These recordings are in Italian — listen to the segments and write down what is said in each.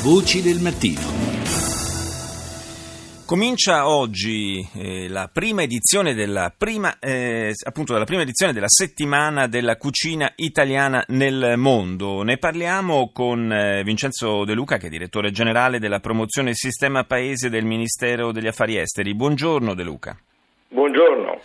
Voci del mattino. Comincia oggi eh, la prima edizione della prima, eh, appunto della prima edizione della settimana della cucina italiana nel mondo. Ne parliamo con eh, Vincenzo De Luca, che è direttore generale della promozione Sistema Paese del Ministero degli Affari Esteri. Buongiorno De Luca. Buongiorno.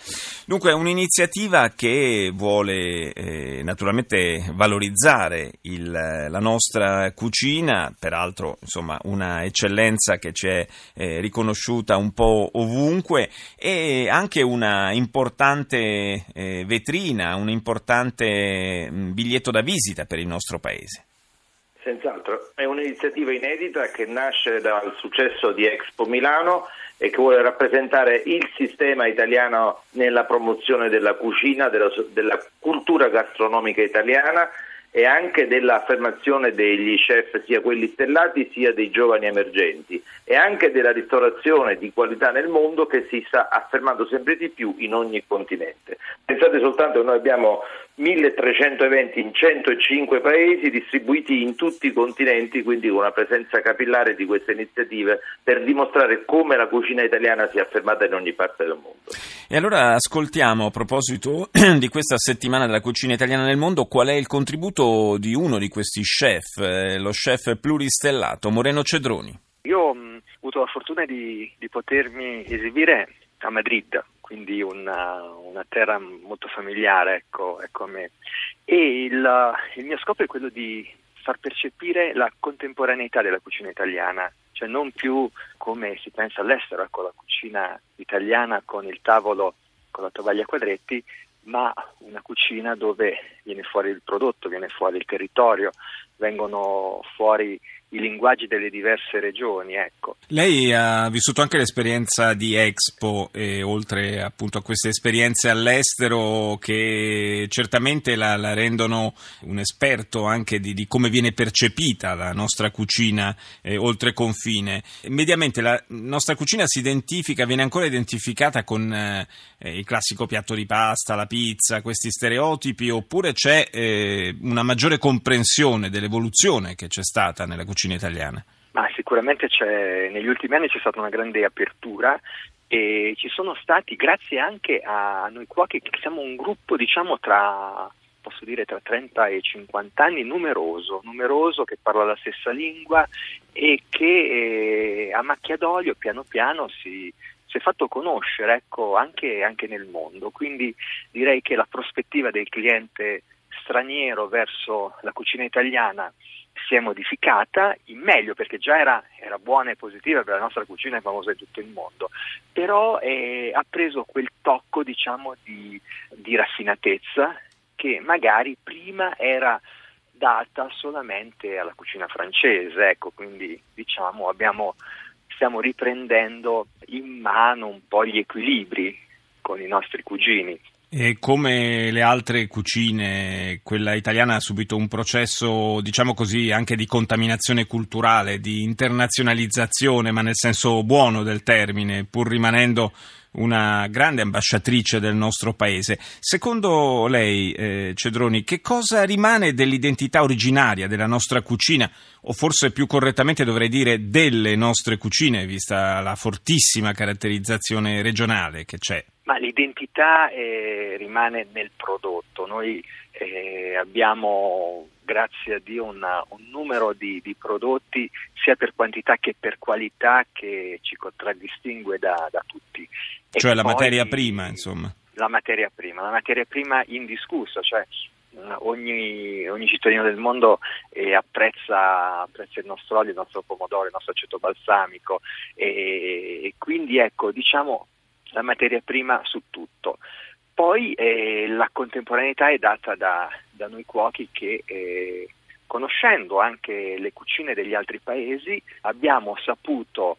Dunque è un'iniziativa che vuole eh, naturalmente valorizzare il, la nostra cucina, peraltro insomma una eccellenza che ci è eh, riconosciuta un po' ovunque e anche una importante eh, vetrina, un importante mm, biglietto da visita per il nostro paese. Senz'altro, è un'iniziativa inedita che nasce dal successo di Expo Milano e che vuole rappresentare il sistema italiano nella promozione della cucina, della, della cultura gastronomica italiana e anche dell'affermazione degli chef, sia quelli stellati sia dei giovani emergenti, e anche della ristorazione di qualità nel mondo che si sta affermando sempre di più in ogni continente. Pensate soltanto che noi abbiamo 1300 eventi in 105 paesi distribuiti in tutti i continenti, quindi con una presenza capillare di queste iniziative per dimostrare come la cucina italiana si è affermata in ogni parte del mondo. E allora ascoltiamo a proposito di questa settimana della cucina italiana nel mondo qual è il contributo di uno di questi chef, eh, lo chef pluristellato Moreno Cedroni. Io ho avuto la fortuna di, di potermi esibire a Madrid quindi una, una terra molto familiare ecco, ecco a me. E il, il mio scopo è quello di far percepire la contemporaneità della cucina italiana, cioè non più come si pensa all'estero, ecco, la cucina italiana con il tavolo con la tovaglia a quadretti, ma una cucina dove viene fuori il prodotto, viene fuori il territorio, vengono fuori i linguaggi delle diverse regioni. Ecco. Lei ha vissuto anche l'esperienza di Expo e oltre appunto a queste esperienze all'estero che certamente la, la rendono un esperto anche di, di, come viene percepita la nostra cucina eh, oltre confine. Mediamente la nostra cucina si identifica, viene ancora identificata con eh, il classico piatto di pasta, la pizza, questi stereotipi oppure c'è eh, una maggiore comprensione dell'evoluzione che c'è stata nella cucina italiana? Ma sicuramente negli ultimi anni c'è stata una grande apertura e ci sono stati, grazie anche a noi cuochi, che siamo un gruppo diciamo tra posso dire tra 30 e 50 anni, numeroso, numeroso che parla la stessa lingua e che eh, a macchia d'olio piano piano si, si è fatto conoscere ecco, anche, anche, nel mondo. Quindi direi che la prospettiva del cliente straniero verso la cucina italiana si è modificata in meglio perché già era, era, buona e positiva per la nostra cucina è famosa in tutto il mondo, però eh, ha preso quel tocco diciamo di, di raffinatezza che magari prima era data solamente alla cucina francese, ecco, quindi diciamo abbiamo, stiamo riprendendo in mano un po' gli equilibri con i nostri cugini. E come le altre cucine, quella italiana ha subito un processo, diciamo così, anche di contaminazione culturale, di internazionalizzazione, ma nel senso buono del termine, pur rimanendo una grande ambasciatrice del nostro paese. Secondo lei, eh, Cedroni, che cosa rimane dell'identità originaria della nostra cucina, o forse più correttamente dovrei dire delle nostre cucine, vista la fortissima caratterizzazione regionale che c'è? Ma l'identità eh, rimane nel prodotto. Noi eh, abbiamo, grazie a Dio, una, un numero di, di, prodotti sia per quantità che per qualità che ci contraddistingue da, da tutti. E cioè la materia prima, insomma. La materia prima, la materia prima indiscussa, cioè Ogni, ogni, cittadino del mondo eh, apprezza, apprezza, il nostro olio, il nostro pomodoro, il nostro aceto balsamico e, e quindi ecco diciamo la materia prima su tutto. Poi eh, la contemporaneità è data da, da noi cuochi che eh, conoscendo anche le cucine degli altri paesi abbiamo saputo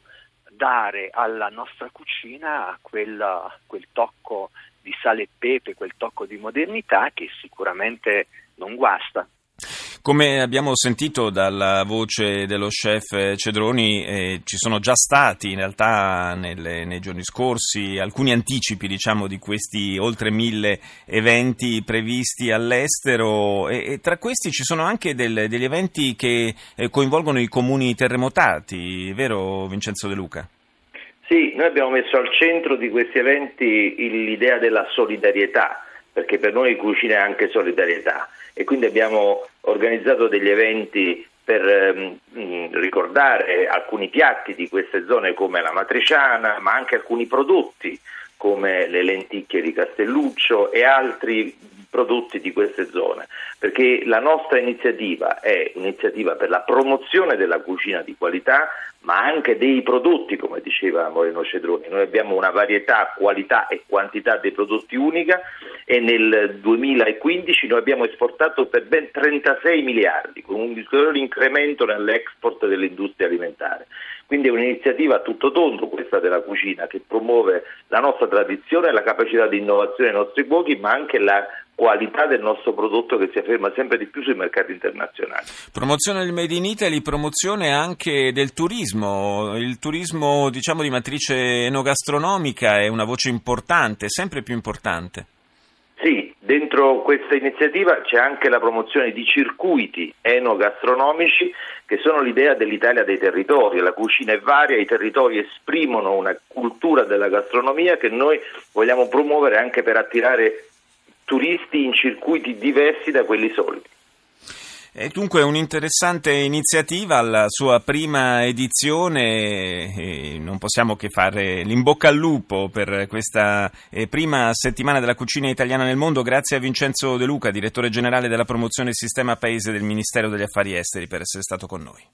dare alla nostra cucina quel, quel tocco di sale e pepe, quel tocco di modernità che sicuramente non guasta. Come abbiamo sentito dalla voce dello chef Cedroni, eh, ci sono già stati in realtà nelle, nei giorni scorsi alcuni anticipi diciamo, di questi oltre mille eventi previsti all'estero e, e tra questi ci sono anche del, degli eventi che eh, coinvolgono i comuni terremotati, vero Vincenzo De Luca? Sì, noi abbiamo messo al centro di questi eventi l'idea della solidarietà, perché per noi cucina è anche solidarietà e quindi abbiamo organizzato degli eventi per ehm, ricordare alcuni piatti di queste zone come la matriciana, ma anche alcuni prodotti come le lenticchie di Castelluccio e altri prodotti di queste zone, perché la nostra iniziativa è un'iniziativa per la promozione della cucina di qualità, ma anche dei prodotti, come diceva Moreno Cedroni. Noi abbiamo una varietà, qualità e quantità dei prodotti unica e nel 2015 noi abbiamo esportato per ben 36 miliardi, con un ulteriore incremento nell'export dell'industria alimentare. Quindi è un'iniziativa a tutto tondo questa della cucina che promuove la nostra tradizione, la capacità di innovazione dei nostri cuochi, ma anche la qualità del nostro prodotto che si afferma sempre di più sui mercati internazionali. Promozione del Made in Italy, promozione anche del turismo. Il turismo diciamo di matrice enogastronomica è una voce importante, sempre più importante. Sì, dentro questa iniziativa c'è anche la promozione di circuiti enogastronomici che sono l'idea dell'Italia dei territori. La cucina è varia, i territori esprimono una cultura della gastronomia che noi vogliamo promuovere anche per attirare turisti in circuiti diversi da quelli soliti. È dunque un'interessante iniziativa, la sua prima edizione, e non possiamo che fare l'imbocca al lupo per questa eh, prima settimana della cucina italiana nel mondo. Grazie a Vincenzo De Luca, direttore generale della promozione Sistema Paese del Ministero degli Affari Esteri, per essere stato con noi.